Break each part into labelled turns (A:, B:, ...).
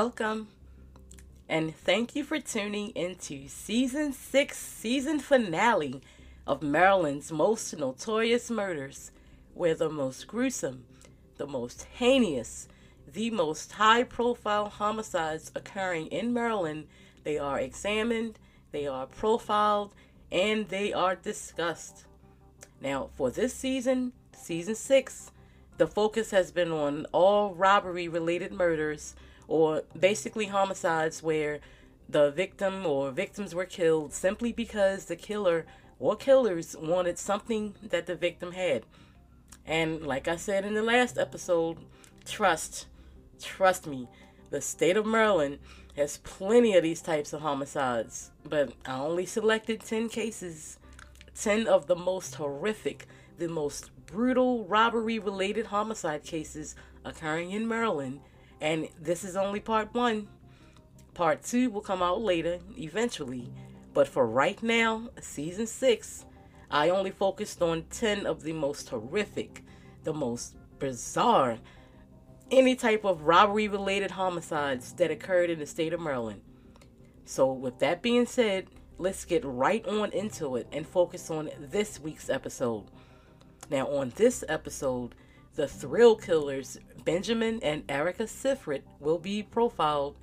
A: Welcome, and thank you for tuning into season six, season finale of Maryland's most notorious murders, where the most gruesome, the most heinous, the most high profile homicides occurring in Maryland, they are examined, they are profiled, and they are discussed. Now, for this season, season six, the focus has been on all robbery related murders or basically homicides where the victim or victims were killed simply because the killer or killers wanted something that the victim had. And like I said in the last episode, trust, trust me, the state of Maryland has plenty of these types of homicides, but I only selected 10 cases, 10 of the most horrific, the most brutal robbery related homicide cases occurring in Maryland and this is only part one. Part two will come out later, eventually. But for right now, season six, I only focused on 10 of the most horrific, the most bizarre, any type of robbery related homicides that occurred in the state of Maryland. So, with that being said, let's get right on into it and focus on this week's episode. Now, on this episode, the thrill killers Benjamin and Erica Sifrit will be profiled,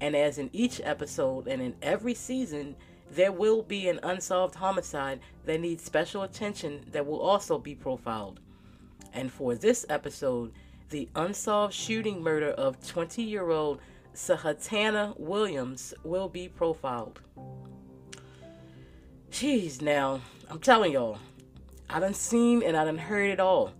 A: and as in each episode and in every season, there will be an unsolved homicide that needs special attention that will also be profiled. And for this episode, the unsolved shooting murder of 20 year old Sahatana Williams will be profiled. Jeez, now, I'm telling y'all, I done seen and I done heard it all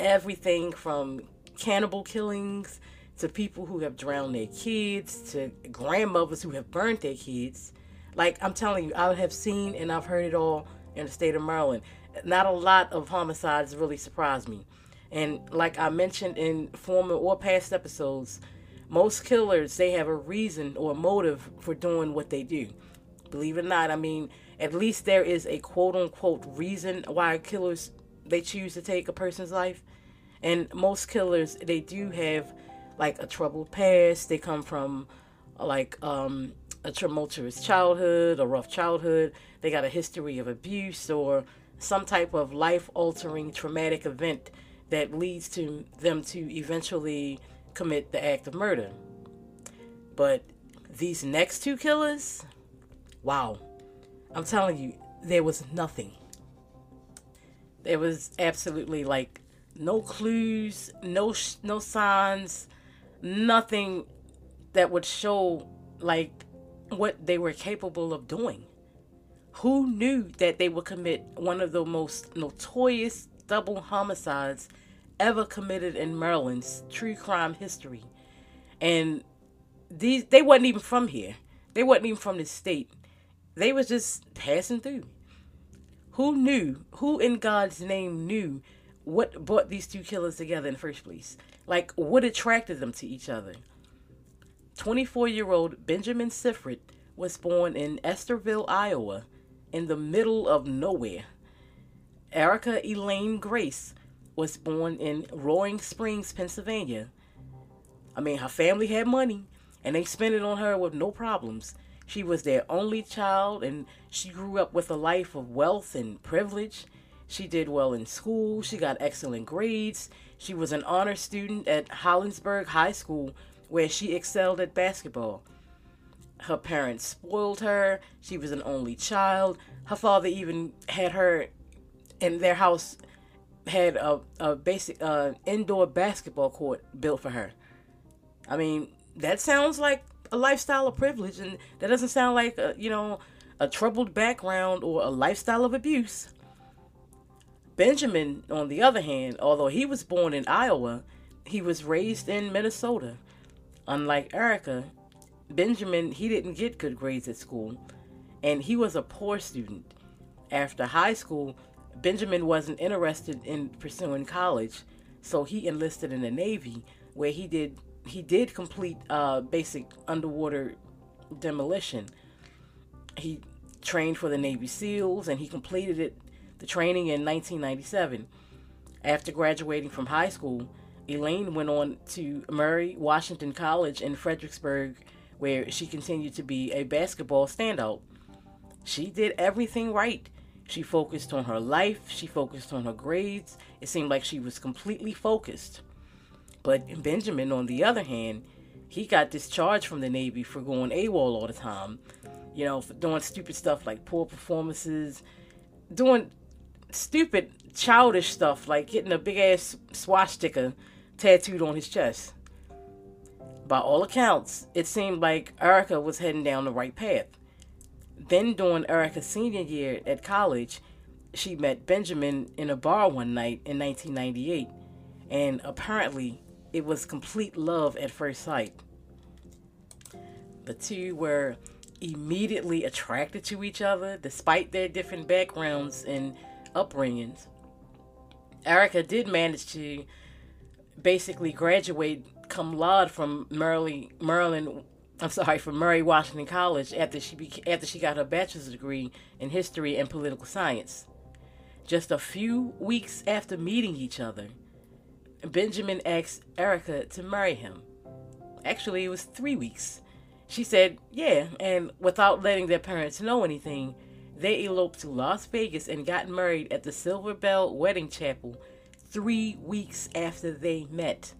A: everything from cannibal killings to people who have drowned their kids to grandmothers who have burned their kids. Like I'm telling you, I have seen and I've heard it all in the state of Maryland. Not a lot of homicides really surprised me. And like I mentioned in former or past episodes, most killers they have a reason or motive for doing what they do. Believe it or not, I mean, at least there is a quote unquote reason why killers they choose to take a person's life. And most killers, they do have like a troubled past. They come from like um, a tumultuous childhood, a rough childhood. They got a history of abuse or some type of life altering traumatic event that leads to them to eventually commit the act of murder. But these next two killers, wow. I'm telling you, there was nothing. There was absolutely like no clues, no no signs, nothing that would show like what they were capable of doing. Who knew that they would commit one of the most notorious double homicides ever committed in Maryland's true crime history? And these they wasn't even from here. They wasn't even from the state. They was just passing through. Who knew? Who in God's name knew what brought these two killers together in the first place? Like, what attracted them to each other? 24 year old Benjamin Sifrit was born in Estherville, Iowa, in the middle of nowhere. Erica Elaine Grace was born in Roaring Springs, Pennsylvania. I mean, her family had money and they spent it on her with no problems. She was their only child and she grew up with a life of wealth and privilege. She did well in school. She got excellent grades. She was an honor student at Hollidaysburg High School, where she excelled at basketball. Her parents spoiled her. She was an only child. Her father even had her in their house had a, a basic uh, indoor basketball court built for her. I mean, that sounds like a lifestyle of privilege, and that doesn't sound like a, you know a troubled background or a lifestyle of abuse. Benjamin, on the other hand, although he was born in Iowa, he was raised in Minnesota. Unlike Erica, Benjamin, he didn't get good grades at school, and he was a poor student. After high school, Benjamin wasn't interested in pursuing college, so he enlisted in the Navy, where he did he did complete uh, basic underwater demolition. He trained for the Navy SEALs, and he completed it the training in 1997. After graduating from high school, Elaine went on to Mary Washington College in Fredericksburg, where she continued to be a basketball standout. She did everything right. She focused on her life, she focused on her grades. It seemed like she was completely focused. But Benjamin, on the other hand, he got discharged from the Navy for going AWOL all the time. You know, for doing stupid stuff like poor performances, doing stupid, childish stuff like getting a big ass swastika tattooed on his chest. By all accounts, it seemed like Erica was heading down the right path. Then, during Erica's senior year at college, she met Benjamin in a bar one night in 1998, and apparently it was complete love at first sight. The two were immediately attracted to each other despite their different backgrounds and upbringings. Erica did manage to basically graduate cum laude from Maryland, Maryland I'm sorry, from Mary Washington College after she beca- after she got her bachelor's degree in history and political science. Just a few weeks after meeting each other, Benjamin asked Erica to marry him. Actually, it was three weeks. She said, yeah, and without letting their parents know anything, they eloped to Las Vegas and got married at the Silver Bell Wedding Chapel three weeks after they met.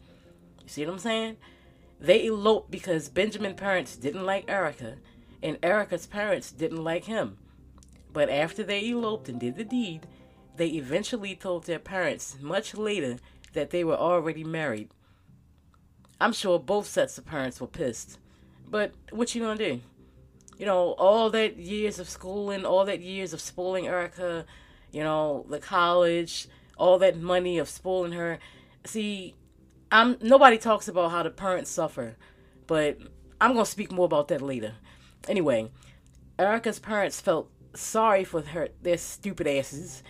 A: You see what I'm saying? They eloped because Benjamin's parents didn't like Erica, and Erica's parents didn't like him. But after they eloped and did the deed, they eventually told their parents much later that they were already married. I'm sure both sets of parents were pissed. But what you gonna do? You know, all that years of schooling, all that years of spoiling Erica, you know, the college, all that money of spoiling her. See, I'm nobody talks about how the parents suffer, but I'm gonna speak more about that later. Anyway, Erica's parents felt sorry for her their stupid asses,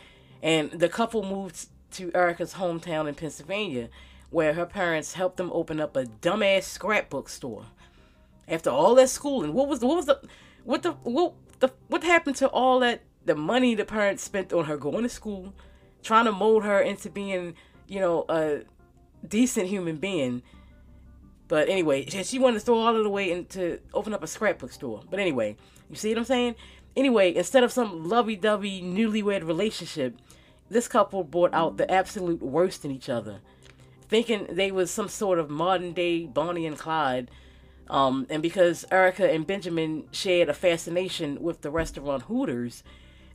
A: and the couple moved to Erica's hometown in Pennsylvania, where her parents helped them open up a dumbass scrapbook store. After all that schooling, what was what was the what the what the what happened to all that the money the parents spent on her going to school, trying to mold her into being, you know, a decent human being. But anyway, she wanted to throw all of the way into open up a scrapbook store. But anyway, you see what I'm saying? Anyway, instead of some lovey-dovey newlywed relationship, this couple brought out the absolute worst in each other, thinking they was some sort of modern day Bonnie and Clyde. Um, and because Erica and Benjamin shared a fascination with the restaurant Hooters,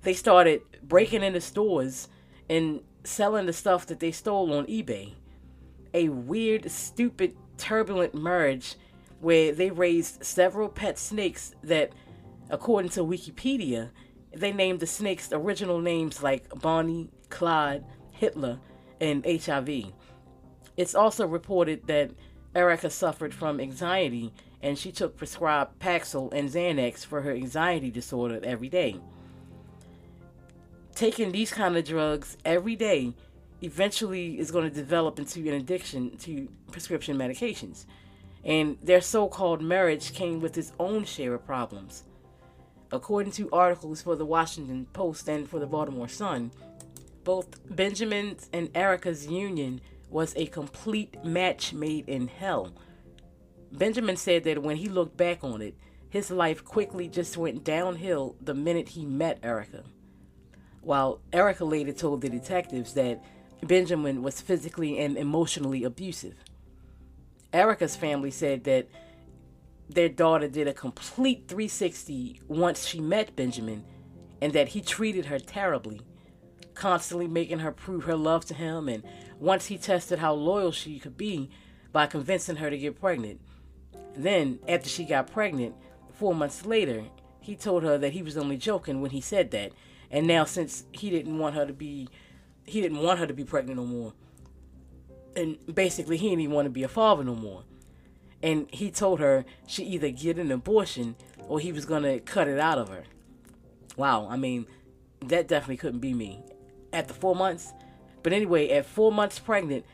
A: they started breaking into stores and selling the stuff that they stole on eBay. A weird, stupid, turbulent merge where they raised several pet snakes that, according to Wikipedia, they named the snakes original names like Bonnie, Clyde, Hitler, and HIV. It's also reported that Erica suffered from anxiety and she took prescribed Paxil and Xanax for her anxiety disorder every day. Taking these kind of drugs every day eventually is going to develop into an addiction to prescription medications. And their so called marriage came with its own share of problems. According to articles for the Washington Post and for the Baltimore Sun, both Benjamin's and Erica's union was a complete match made in hell. Benjamin said that when he looked back on it, his life quickly just went downhill the minute he met Erica. While Erica later told the detectives that Benjamin was physically and emotionally abusive. Erica's family said that their daughter did a complete 360 once she met Benjamin and that he treated her terribly, constantly making her prove her love to him. And once he tested how loyal she could be by convincing her to get pregnant. Then, after she got pregnant, four months later, he told her that he was only joking when he said that. And now, since he didn't want her to be he didn't want her to be pregnant no more. And basically, he didn't even want to be a father no more. And he told her she either get an abortion or he was to cut it out of her. Wow, I mean, that definitely couldn't be me. After four months, but anyway, at four months pregnant,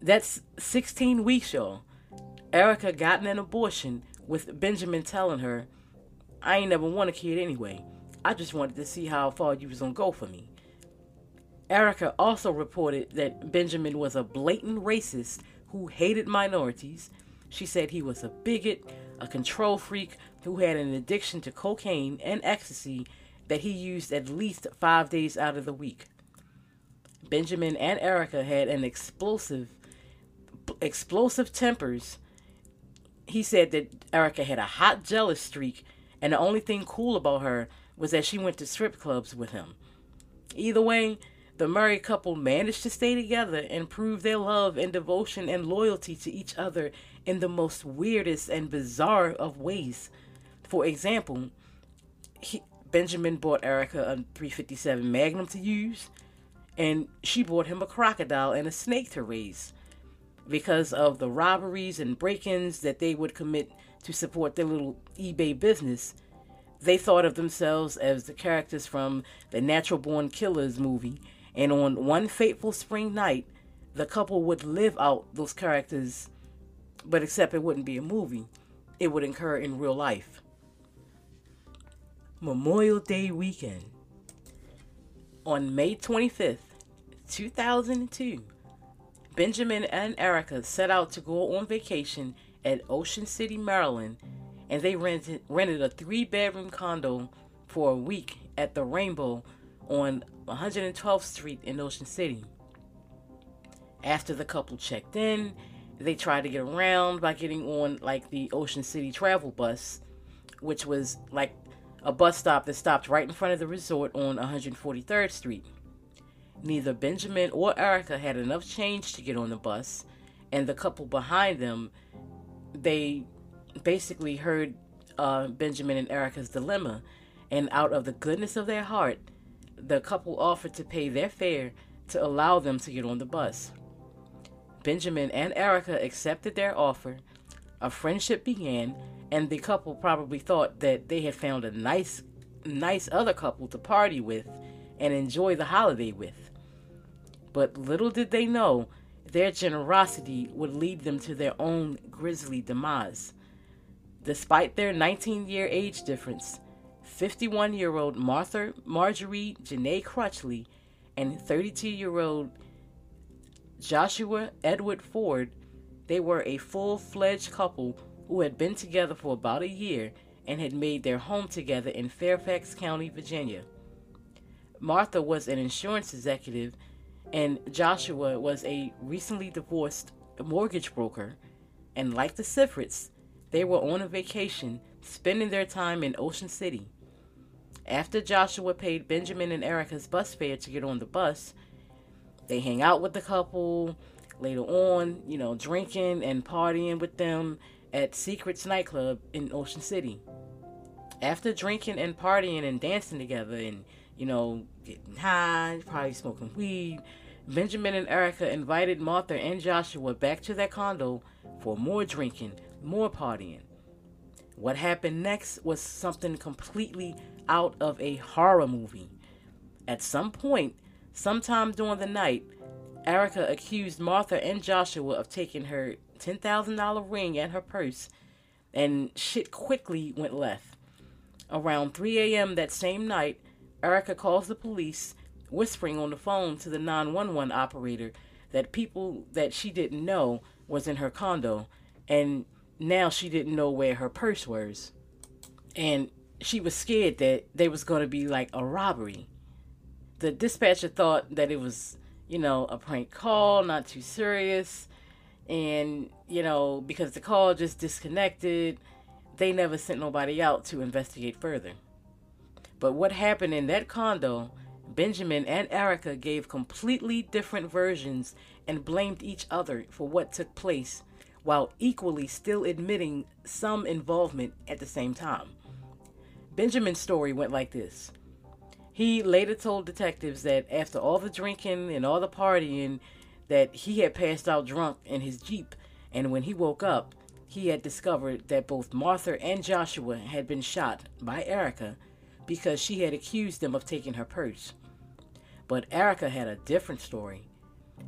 A: that's 16 weeks, y'all. Erica got an abortion with Benjamin telling her, I ain't never want a kid anyway. I just wanted to see how far you was gonna go for me. Erica also reported that Benjamin was a blatant racist who hated minorities. She said he was a bigot, a control freak who had an addiction to cocaine and ecstasy that he used at least five days out of the week. Benjamin and Erica had an explosive, explosive tempers. He said that Erica had a hot jealous streak, and the only thing cool about her was that she went to strip clubs with him. Either way, the Murray couple managed to stay together and prove their love and devotion and loyalty to each other in the most weirdest and bizarre of ways. For example, he, Benjamin bought Erica a 357 Magnum to use and she bought him a crocodile and a snake to raise because of the robberies and break-ins that they would commit to support their little eBay business. They thought of themselves as the characters from the Natural Born Killers movie, and on one fateful spring night, the couple would live out those characters, but except it wouldn't be a movie, it would occur in real life. Memorial Day weekend. On May 25th, 2002, Benjamin and Erica set out to go on vacation at Ocean City, Maryland, and they rented, rented a three bedroom condo for a week at the Rainbow on 112th Street in Ocean City. After the couple checked in, they tried to get around by getting on like the Ocean City travel bus, which was like a bus stop that stopped right in front of the resort on 143rd Street. Neither Benjamin or Erica had enough change to get on the bus, and the couple behind them, they basically heard uh, Benjamin and Erica's dilemma, and out of the goodness of their heart, the couple offered to pay their fare to allow them to get on the bus. Benjamin and Erica accepted their offer. A friendship began, and the couple probably thought that they had found a nice, nice other couple to party with and enjoy the holiday with. But little did they know their generosity would lead them to their own grisly demise. Despite their 19 year age difference, 51 year old Martha Marjorie Janae Crutchley and 32 year old Joshua Edward Ford, they were a full fledged couple who had been together for about a year and had made their home together in Fairfax County, Virginia. Martha was an insurance executive, and Joshua was a recently divorced mortgage broker. And like the Sifrits, they were on a vacation, spending their time in Ocean City. After Joshua paid Benjamin and Erica's bus fare to get on the bus, they hang out with the couple. Later on, you know, drinking and partying with them at Secrets nightclub in Ocean City. After drinking and partying and dancing together and, you know, getting high, probably smoking weed, Benjamin and Erica invited Martha and Joshua back to their condo for more drinking, more partying. What happened next was something completely out of a horror movie. At some point, sometime during the night, Erica accused Martha and Joshua of taking her $10,000 ring and her purse, and shit quickly went left. Around 3 a.m. that same night, Erica calls the police, whispering on the phone to the 911 operator that people that she didn't know was in her condo, and now she didn't know where her purse was. And she was scared that there was going to be like a robbery. The dispatcher thought that it was, you know, a prank call, not too serious. And you know because the call just disconnected they never sent nobody out to investigate further. But what happened in that condo benjamin and erica gave completely different versions and blamed each other for what took place while equally still admitting some involvement at the same time. Benjamin's story went like this He later told detectives that after all the drinking and all the partying, that he had passed out drunk in his Jeep, and when he woke up, he had discovered that both Martha and Joshua had been shot by Erica because she had accused them of taking her purse. But Erica had a different story.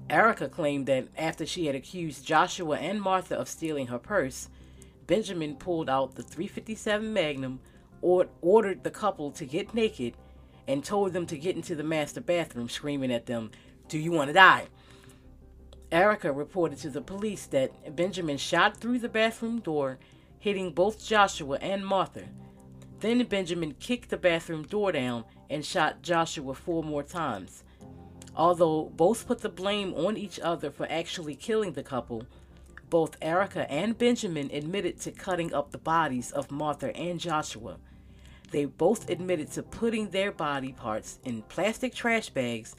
A: Erica claimed that after she had accused Joshua and Martha of stealing her purse, Benjamin pulled out the 357 Magnum, or ordered the couple to get naked, and told them to get into the master bathroom, screaming at them, Do you want to die? Erica reported to the police that Benjamin shot through the bathroom door, hitting both Joshua and Martha. Then Benjamin kicked the bathroom door down and shot Joshua four more times. Although both put the blame on each other for actually killing the couple, both Erica and Benjamin admitted to cutting up the bodies of Martha and Joshua. They both admitted to putting their body parts in plastic trash bags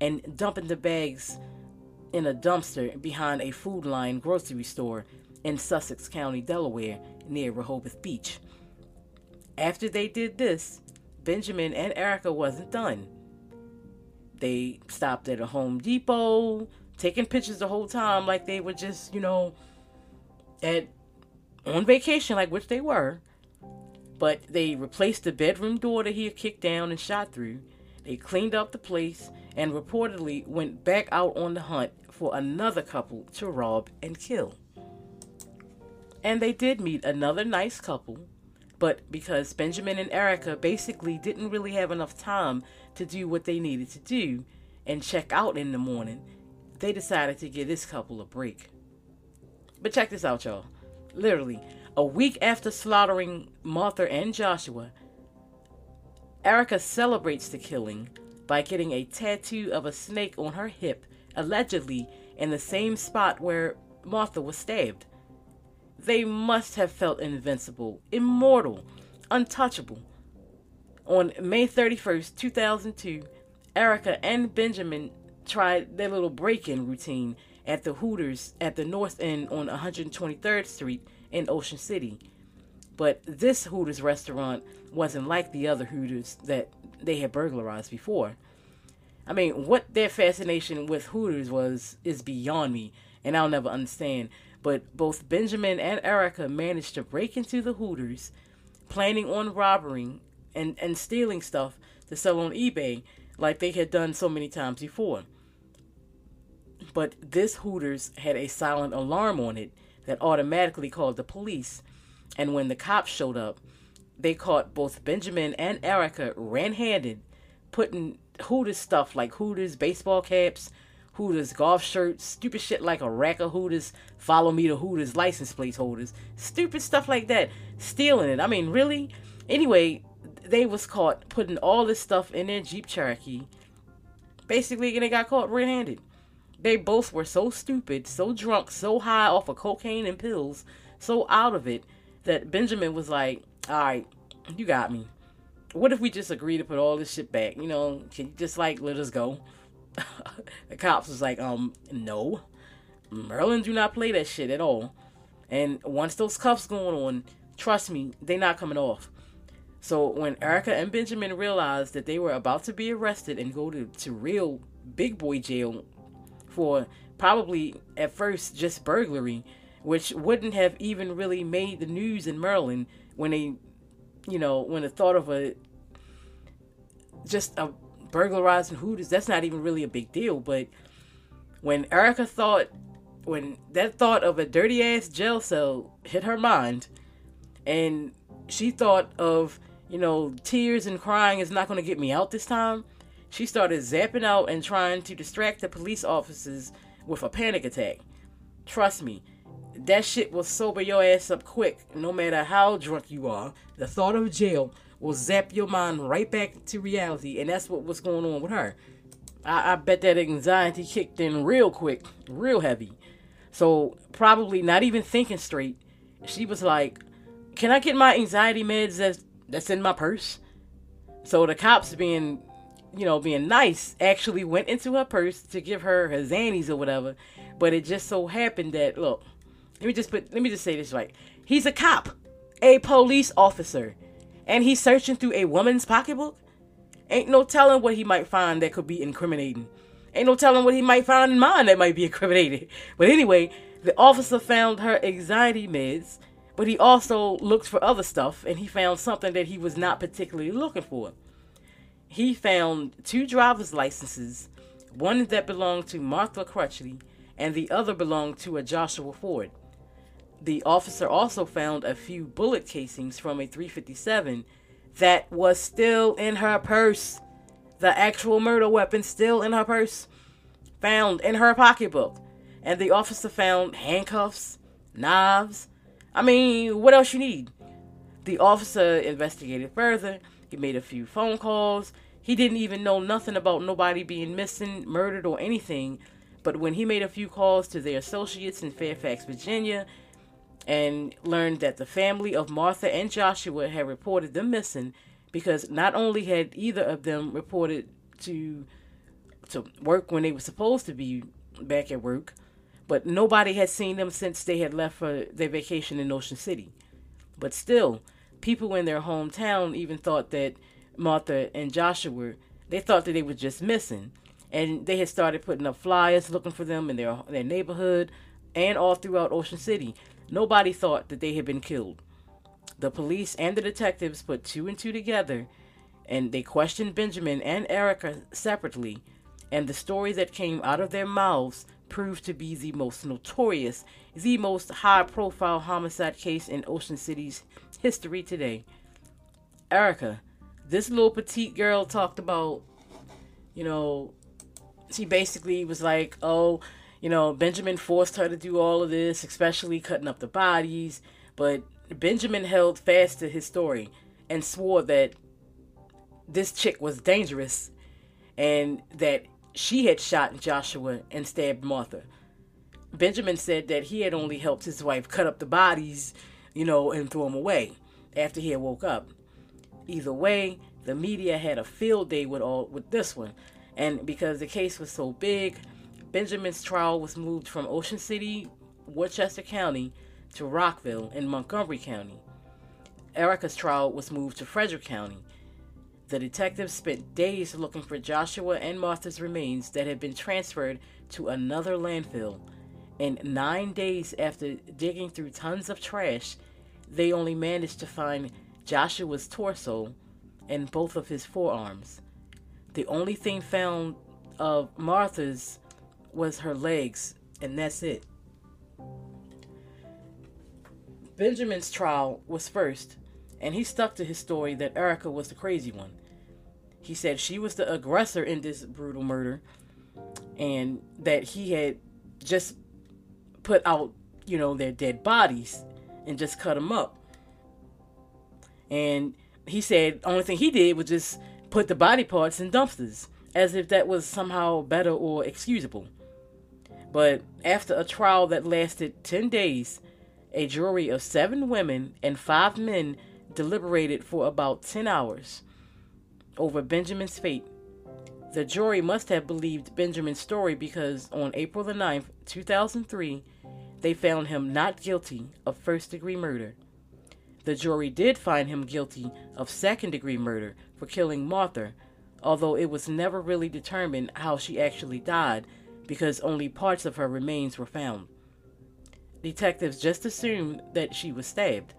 A: and dumping the bags in a dumpster behind a Food Lion grocery store in Sussex County, Delaware, near Rehoboth Beach. After they did this, Benjamin and Erica wasn't done. They stopped at a Home Depot, taking pictures the whole time like they were just, you know, at on vacation, like which they were. But they replaced the bedroom door that he had kicked down and shot through. They cleaned up the place and reportedly went back out on the hunt for another couple to rob and kill. And they did meet another nice couple, but because Benjamin and Erica basically didn't really have enough time to do what they needed to do and check out in the morning, they decided to give this couple a break. But check this out, y'all. Literally, a week after slaughtering Martha and Joshua, Erica celebrates the killing by getting a tattoo of a snake on her hip, allegedly in the same spot where Martha was stabbed. They must have felt invincible, immortal, untouchable. On May 31st, 2002, Erica and Benjamin tried their little break in routine at the Hooters at the North End on 123rd Street in Ocean City. But this Hooters restaurant wasn't like the other Hooters that they had burglarized before. I mean, what their fascination with Hooters was is beyond me, and I'll never understand. But both Benjamin and Erica managed to break into the Hooters, planning on robbing and, and stealing stuff to sell on eBay like they had done so many times before. But this Hooters had a silent alarm on it that automatically called the police. And when the cops showed up, they caught both Benjamin and Erica red handed, putting Hooters stuff like Hooters baseball caps, Hooters golf shirts, stupid shit like a rack of Hooters, follow me to Hooters license plate holders, stupid stuff like that, stealing it. I mean, really? Anyway, they was caught putting all this stuff in their Jeep Cherokee. Basically, and they got caught red handed. They both were so stupid, so drunk, so high off of cocaine and pills, so out of it that Benjamin was like, "All right, you got me. What if we just agree to put all this shit back? You know, can you just like let us go?" the cops was like, "Um, no, Maryland do not play that shit at all. And once those cuffs going on, trust me, they not coming off." So when Erica and Benjamin realized that they were about to be arrested and go to, to real big boy jail for probably at first just burglary, which wouldn't have even really made the news in Maryland when they, you know, when the thought of a just a burglarizing Hooters, that's not even really a big deal. But when Erica thought, when that thought of a dirty ass jail cell hit her mind, and she thought of, you know, tears and crying is not going to get me out this time, she started zapping out and trying to distract the police officers with a panic attack. Trust me, that shit will sober your ass up quick, no matter how drunk you are. The thought of jail will zap your mind right back to reality, and that's what was going on with her. I, I bet that anxiety kicked in real quick, real heavy. So, probably not even thinking straight, she was like, Can I get my anxiety meds that's, that's in my purse? So, the cops being you know, being nice, actually went into her purse to give her her Xannies or whatever. But it just so happened that look, let me just put let me just say this right. He's a cop, a police officer, and he's searching through a woman's pocketbook. Ain't no telling what he might find that could be incriminating. Ain't no telling what he might find in mine that might be incriminating. But anyway, the officer found her anxiety meds, but he also looked for other stuff and he found something that he was not particularly looking for. He found two driver's licenses, one that belonged to Martha Crutchley and the other belonged to a Joshua Ford. The officer also found a few bullet casings from a 357 that was still in her purse. The actual murder weapon still in her purse, found in her pocketbook. And the officer found handcuffs, knives. I mean, what else you need? The officer investigated further. He made a few phone calls. He didn't even know nothing about nobody being missing, murdered, or anything. But when he made a few calls to their associates in Fairfax, Virginia, and learned that the family of Martha and Joshua had reported them missing because not only had either of them reported to to work when they were supposed to be back at work, but nobody had seen them since they had left for their vacation in Ocean City. But still, people in their hometown even thought that Martha and Joshua, they thought that they were just missing. And they had started putting up flyers looking for them in their their neighborhood and all throughout Ocean City. Nobody thought that they had been killed. The police and the detectives put two and two together and they questioned Benjamin and Erica separately, and the story that came out of their mouths proved to be the most notorious, the most high profile homicide case in Ocean City's history today. Erica, this little petite girl talked about, you know, she basically was like, oh, you know, Benjamin forced her to do all of this, especially cutting up the bodies. But Benjamin held fast to his story and swore that this chick was dangerous and that she had shot Joshua and stabbed Martha. Benjamin said that he had only helped his wife cut up the bodies, you know, and throw them away after he had woke up. Either way, the media had a field day with all with this one, and because the case was so big, Benjamin's trial was moved from Ocean City, Worcester County, to Rockville in Montgomery County. Erica's trial was moved to Frederick County. The detectives spent days looking for Joshua and Martha's remains that had been transferred to another landfill. And nine days after digging through tons of trash, they only managed to find Joshua's torso and both of his forearms. The only thing found of Martha's was her legs, and that's it. Benjamin's trial was first, and he stuck to his story that Erica was the crazy one. He said she was the aggressor in this brutal murder, and that he had just put out, you know, their dead bodies and just cut them up. And he said only thing he did was just put the body parts in dumpsters, as if that was somehow better or excusable. But after a trial that lasted 10 days, a jury of seven women and five men deliberated for about 10 hours over Benjamin's fate. The jury must have believed Benjamin's story because on April the 9th, 2003, they found him not guilty of first degree murder. The jury did find him guilty of second degree murder for killing Martha, although it was never really determined how she actually died because only parts of her remains were found. Detectives just assumed that she was stabbed.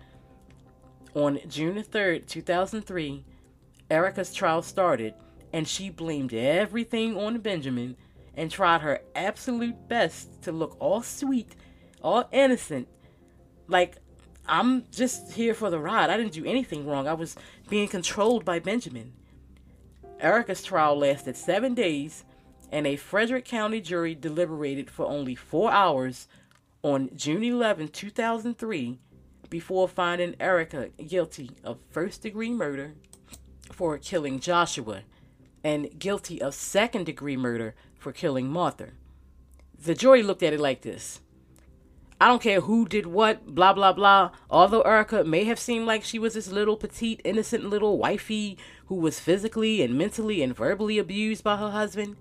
A: On June 3, 2003, Erica's trial started, and she blamed everything on Benjamin and tried her absolute best to look all sweet, all innocent. Like, I'm just here for the ride. I didn't do anything wrong. I was being controlled by Benjamin. Erica's trial lasted seven days and a Frederick County jury deliberated for only four hours on June 11, 2003, before finding Erica guilty of first degree murder for killing Joshua and guilty of second degree murder for killing Martha. The jury looked at it like this I don't care who did what, blah, blah, blah. Although Erica may have seemed like she was this little petite, innocent little wifey who was physically and mentally and verbally abused by her husband,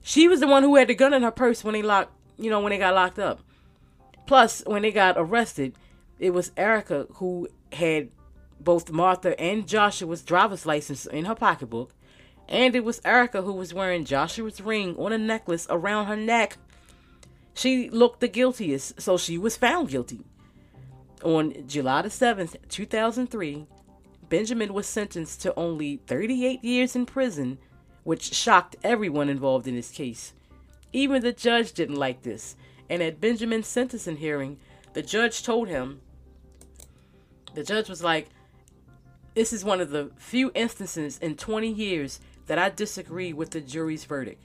A: she was the one who had the gun in her purse when they locked, you know, when they got locked up. Plus, when they got arrested, it was Erica who had both Martha and Joshua's driver's license in her pocketbook, And it was Erica who was wearing Joshua's ring on a necklace around her neck. She looked the guiltiest, so she was found guilty. On July the 7th, 2003, Benjamin was sentenced to only 38 years in prison, which shocked everyone involved in this case. Even the judge didn't like this, and at Benjamin's sentencing hearing, the judge told him, the judge was like, This is one of the few instances in 20 years that I disagree with the jury's verdict.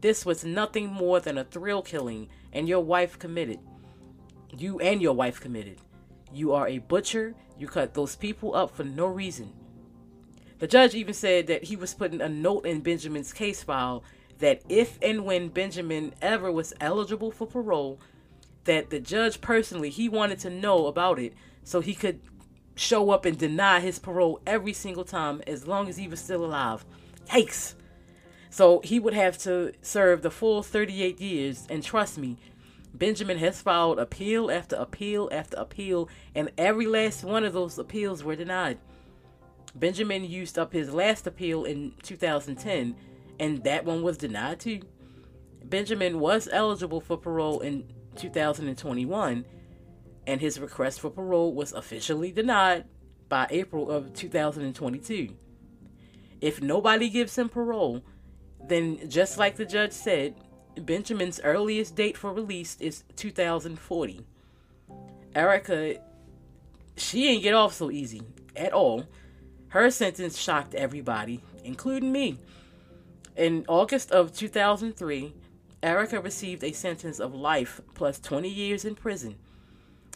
A: This was nothing more than a thrill killing, and your wife committed. You and your wife committed. You are a butcher. You cut those people up for no reason. The judge even said that he was putting a note in Benjamin's case file that if and when Benjamin ever was eligible for parole, that the judge personally he wanted to know about it so he could show up and deny his parole every single time as long as he was still alive. Yikes! So he would have to serve the full 38 years, and trust me, Benjamin has filed appeal after appeal after appeal, and every last one of those appeals were denied. Benjamin used up his last appeal in 2010, and that one was denied too. Benjamin was eligible for parole in 2021, and his request for parole was officially denied by April of 2022. If nobody gives him parole, then just like the judge said, Benjamin's earliest date for release is 2040. Erica, she ain't get off so easy at all. Her sentence shocked everybody, including me. In August of 2003, Erica received a sentence of life plus 20 years in prison.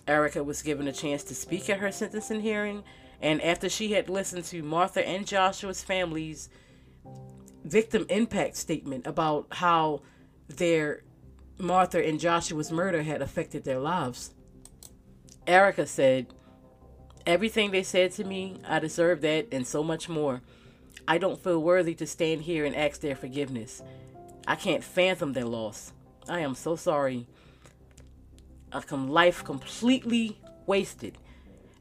A: Erica was given a chance to speak at her sentencing hearing, and after she had listened to Martha and Joshua's families' victim impact statement about how their Martha and Joshua's murder had affected their lives, Erica said, Everything they said to me, I deserve that and so much more. I don't feel worthy to stand here and ask their forgiveness. I can't fathom their loss. I am so sorry. A life completely wasted.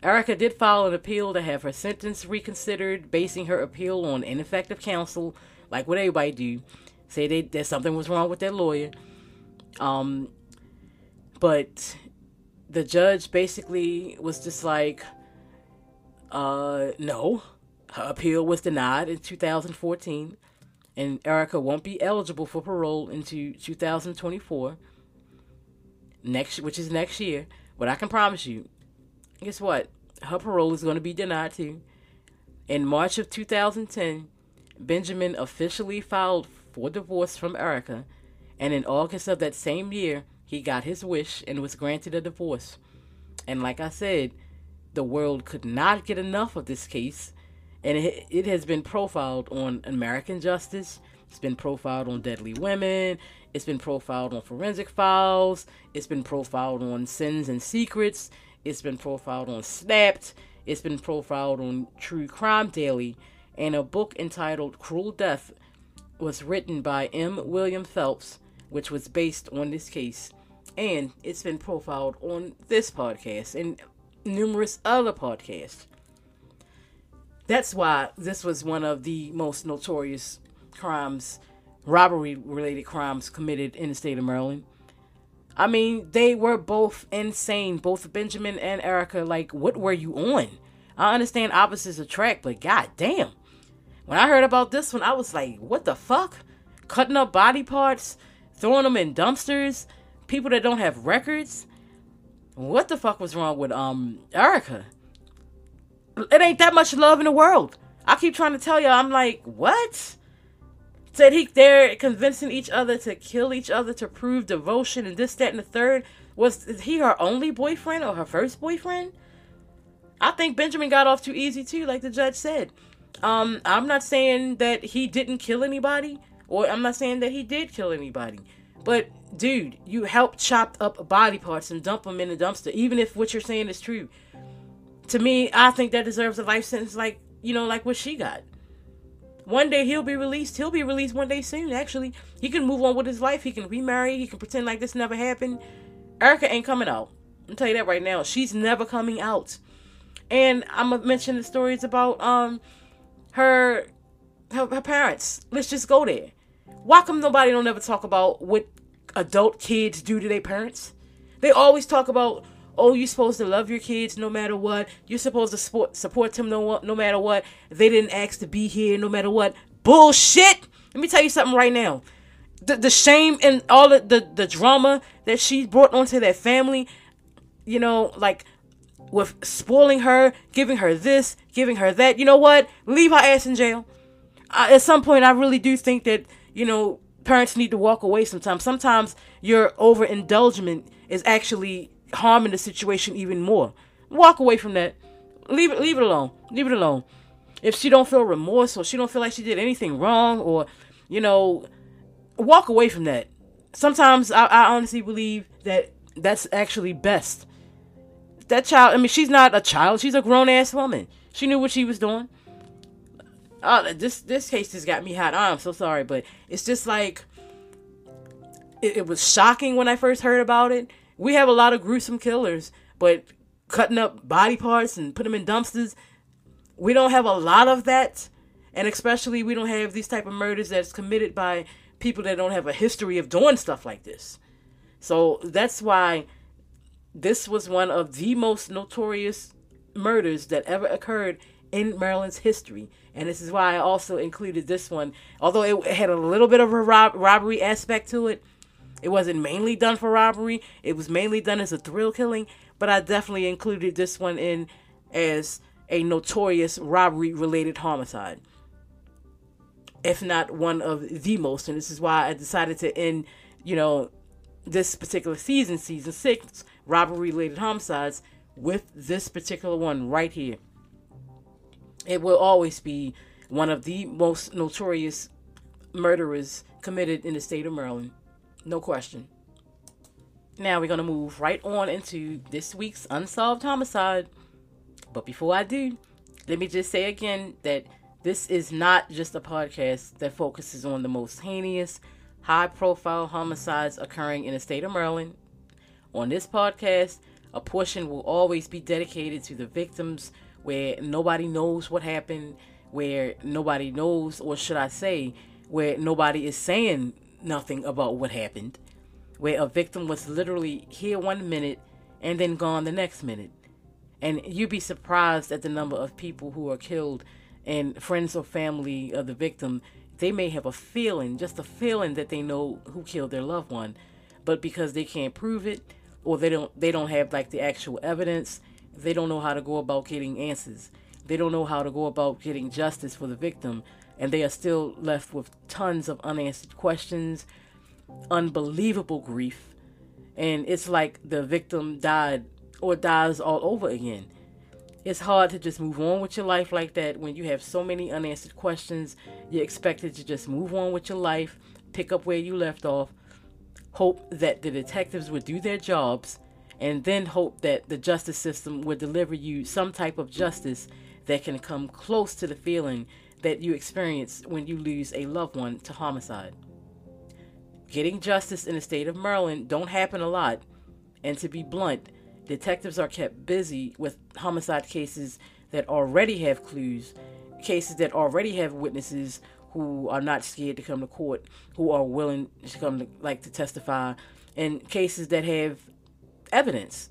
A: Erica did file an appeal to have her sentence reconsidered, basing her appeal on ineffective counsel, like what everybody do. Say they, that something was wrong with their lawyer. Um, but the judge basically was just like, uh, no. Her appeal was denied in 2014 and Erica won't be eligible for parole into 2024 next which is next year. But I can promise you guess what? Her parole is going to be denied too in March of 2010 Benjamin officially filed for divorce from Erica. And in August of that same year he got his wish and was granted a divorce. And like I said the world could not get enough of this case and it, it has been profiled on American Justice. It's been profiled on Deadly Women. It's been profiled on Forensic Files. It's been profiled on Sins and Secrets. It's been profiled on Snapped. It's been profiled on True Crime Daily. And a book entitled Cruel Death was written by M. William Phelps, which was based on this case. And it's been profiled on this podcast and numerous other podcasts. That's why this was one of the most notorious crimes, robbery related crimes committed in the state of Maryland. I mean, they were both insane, both Benjamin and Erica. Like, what were you on? I understand opposites attract, but god damn. When I heard about this one, I was like, what the fuck? Cutting up body parts, throwing them in dumpsters, people that don't have records. What the fuck was wrong with um Erica? It ain't that much love in the world. I keep trying to tell y'all, I'm like, what? Said he they're convincing each other to kill each other to prove devotion and this, that, and the third. Was he her only boyfriend or her first boyfriend? I think Benjamin got off too easy too, like the judge said. Um, I'm not saying that he didn't kill anybody, or I'm not saying that he did kill anybody. But dude, you helped chop up body parts and dump them in the dumpster, even if what you're saying is true to me, I think that deserves a life sentence like, you know, like what she got. One day he'll be released. He'll be released one day soon, actually. He can move on with his life. He can remarry. He can pretend like this never happened. Erica ain't coming out. I'll tell you that right now. She's never coming out. And I'm gonna mention the stories about um her her, her parents. Let's just go there. Why come nobody don't ever talk about what adult kids do to their parents? They always talk about, oh, you're supposed to love your kids no matter what. You're supposed to support support them no no matter what. They didn't ask to be here no matter what. Bullshit. Let me tell you something right now. The, the shame and all the, the, the drama that she brought onto that family, you know, like with spoiling her, giving her this, giving her that. You know what? Leave her ass in jail. I, at some point, I really do think that you know parents need to walk away. Sometimes, sometimes your overindulgence is actually harming the situation even more. Walk away from that. Leave it. Leave it alone. Leave it alone. If she don't feel remorse or she don't feel like she did anything wrong or you know, walk away from that. Sometimes I, I honestly believe that that's actually best that child, I mean, she's not a child. She's a grown ass woman. She knew what she was doing. Uh, this this case just got me hot. I'm so sorry, but it's just like it, it was shocking when I first heard about it. We have a lot of gruesome killers, but cutting up body parts and put them in dumpsters, we don't have a lot of that. And especially, we don't have these type of murders that's committed by people that don't have a history of doing stuff like this. So that's why this was one of the most notorious murders that ever occurred in Maryland's history. And this is why I also included this one. Although it had a little bit of a rob- robbery aspect to it, it wasn't mainly done for robbery, it was mainly done as a thrill killing. But I definitely included this one in as a notorious robbery related homicide. If not one of the most. And this is why I decided to end, you know, this particular season, season six, robbery related homicides, with this particular one right here. It will always be one of the most notorious murderers committed in the state of Maryland. No question. Now we're going to move right on into this week's unsolved homicide. But before I do, let me just say again that this is not just a podcast that focuses on the most heinous, high profile homicides occurring in the state of Maryland. On this podcast, a portion will always be dedicated to the victims where nobody knows what happened, where nobody knows, or should I say, where nobody is saying nothing about what happened, where a victim was literally here one minute and then gone the next minute. And you'd be surprised at the number of people who are killed and friends or family of the victim they may have a feeling, just a feeling that they know who killed their loved one, but because they can't prove it or they don't they don't have like the actual evidence, they don't know how to go about getting answers. They don't know how to go about getting justice for the victim, and they are still left with tons of unanswered questions, unbelievable grief, and it's like the victim died or dies all over again it's hard to just move on with your life like that when you have so many unanswered questions. You're expected to just move on with your life, pick up where you left off, hope that the detectives would do their jobs, and then hope that the justice system would deliver you some type of justice that can come close to the feeling that you experience when you lose a loved one to homicide. Getting justice in the state of Maryland don't happen a lot, and to be blunt, Detectives are kept busy with homicide cases that already have clues, cases that already have witnesses who are not scared to come to court, who are willing to come to like to testify, and cases that have evidence.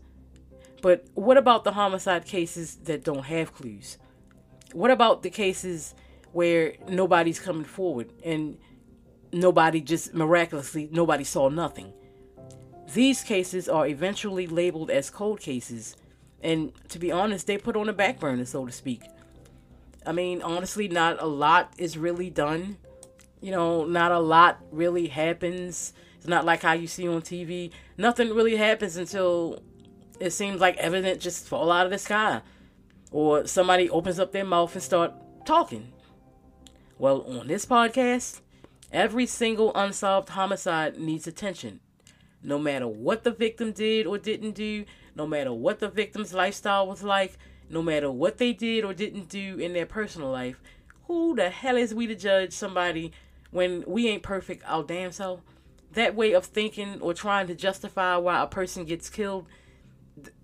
A: But what about the homicide cases that don't have clues? What about the cases where nobody's coming forward and nobody just miraculously nobody saw nothing? These cases are eventually labeled as cold cases, and to be honest, they put on the back burner, so to speak. I mean, honestly, not a lot is really done. You know, not a lot really happens. It's not like how you see on TV. Nothing really happens until it seems like evidence just fall out of the sky, or somebody opens up their mouth and start talking. Well, on this podcast, every single unsolved homicide needs attention no matter what the victim did or didn't do, no matter what the victim's lifestyle was like, no matter what they did or didn't do in their personal life, who the hell is we to judge somebody when we ain't perfect our damn self? That way of thinking or trying to justify why a person gets killed,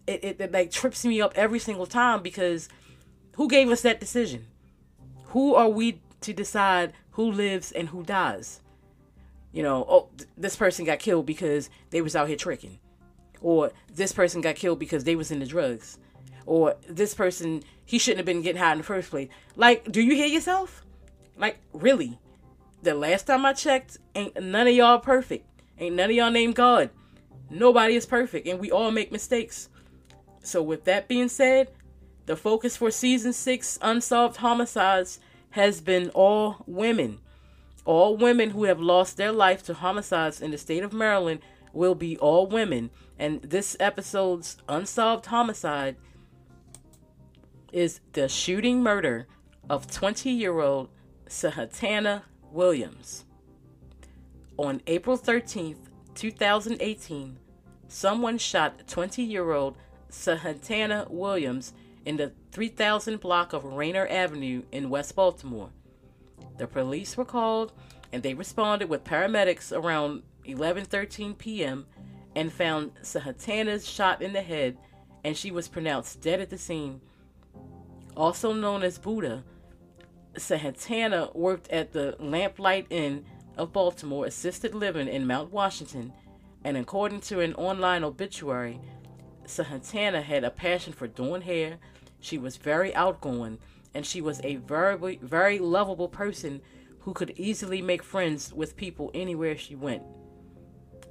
A: it, it, it like trips me up every single time because who gave us that decision? Who are we to decide who lives and who dies. You know, oh, th- this person got killed because they was out here tricking. Or this person got killed because they was in the drugs. Or this person, he shouldn't have been getting high in the first place. Like, do you hear yourself? Like, really? The last time I checked, ain't none of y'all perfect. Ain't none of y'all named God. Nobody is perfect, and we all make mistakes. So, with that being said, the focus for season six Unsolved Homicides has been all women. All women who have lost their life to homicides in the state of Maryland will be all women. And this episode's Unsolved Homicide is the shooting murder of 20 year old Sahatana Williams. On April 13th, 2018, someone shot 20 year old Sahatana Williams in the 3000 block of Rayner Avenue in West Baltimore. The police were called and they responded with paramedics around 11:13 p.m. and found Sahatana shot in the head and she was pronounced dead at the scene. Also known as Buddha, Sahatana worked at the Lamplight Inn of Baltimore assisted living in Mount Washington, and according to an online obituary, Sahatana had a passion for doing hair. She was very outgoing, and she was a very, very lovable person who could easily make friends with people anywhere she went.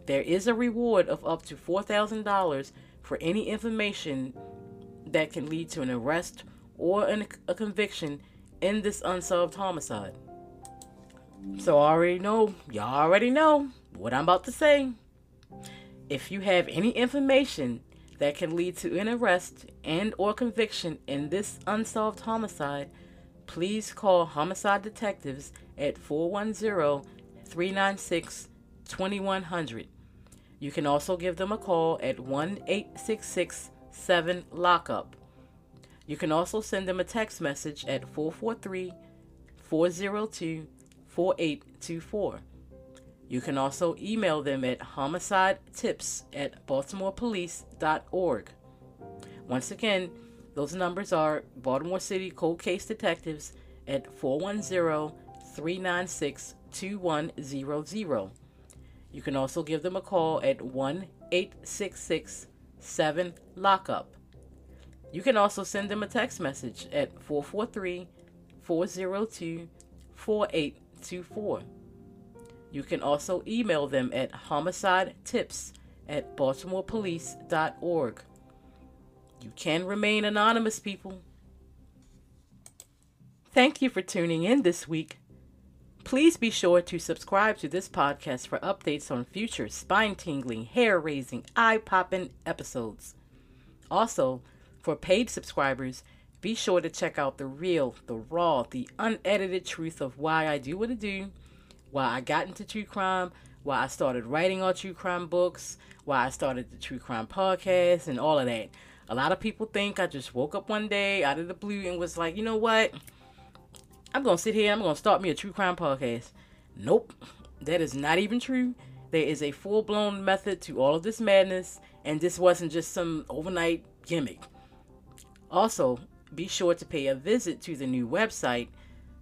A: There is a reward of up to $4,000 for any information that can lead to an arrest or an, a conviction in this unsolved homicide. So I already know, y'all already know what I'm about to say. If you have any information that can lead to an arrest and or conviction in this unsolved homicide, please call homicide detectives at 410-396-2100. You can also give them a call at 1-866-7-LOCKUP. You can also send them a text message at 443 402 4824. You can also email them at homicidetips at baltimorepolice.org. Once again, those numbers are Baltimore City Cold Case Detectives at 410 396 2100. You can also give them a call at 1 866 7 Lockup. You can also send them a text message at 443 402 4824. You can also email them at homicidetips at baltimorepolice.org. You can remain anonymous, people. Thank you for tuning in this week. Please be sure to subscribe to this podcast for updates on future spine tingling, hair raising, eye popping episodes. Also, for paid subscribers, be sure to check out the real, the raw, the unedited truth of why I do what I do why I got into true crime, why I started writing all true crime books, why I started the true crime podcast, and all of that. A lot of people think I just woke up one day out of the blue and was like, you know what? I'm to sit here I'm to start me a true crime podcast. Nope, that is not even true. There is a full blown method to all of this madness, and this wasn't just some overnight gimmick. Also, be sure to pay a visit to the new website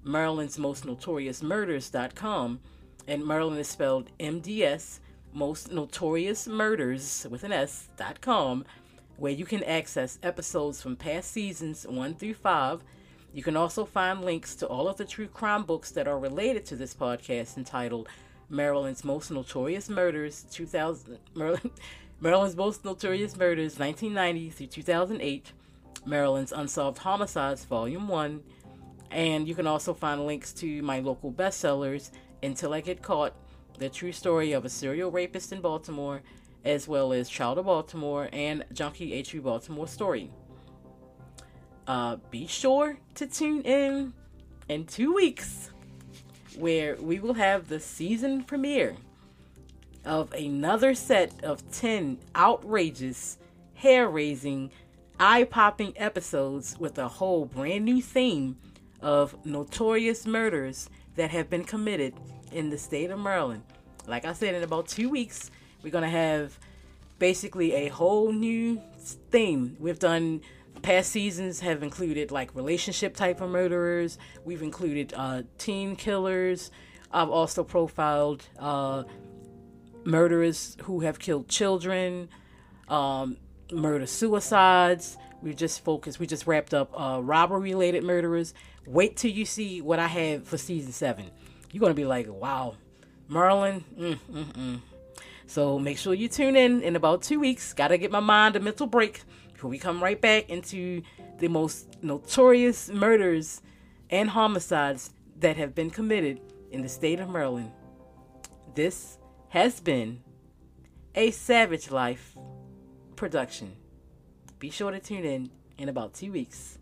A: Maryland's Most Notorious Murders.com, and Maryland is spelled MDS, Most Notorious Murders with an S.com, where you can access episodes from past seasons 1 through 5. You can also find links to all of the true crime books that are related to this podcast entitled Maryland's Most Notorious Murders 2000 Maryland, Maryland's Most Notorious Murders 1990 through 2008, Maryland's Unsolved Homicides Volume 1, and you can also find links to my local bestsellers, Until I Get Caught, The True Story of a Serial Rapist in Baltimore, as well as Child of Baltimore and Junkie True Baltimore Story. Uh, be sure to tune in in two weeks where we will have the season premiere of another set of 10 outrageous, hair raising, eye popping episodes with a whole brand new theme of notorious murders that have been committed in the state of Maryland. Like I said, in about two weeks, we're going to have basically a whole new theme. We've done past seasons have included like relationship type of murderers. We've included uh, teen killers. I've also profiled uh, murderers who have killed children, um, murder suicides. We just focused. We just wrapped up uh, robbery related murderers. Wait till you see what I have for season seven. You're gonna be like, wow, Merlin. Mm, mm, mm. So make sure you tune in in about two weeks. Gotta get my mind a mental break before we come right back into the most notorious murders and homicides that have been committed in the state of Maryland. This has been a Savage Life production. Be sure to tune in in about two weeks.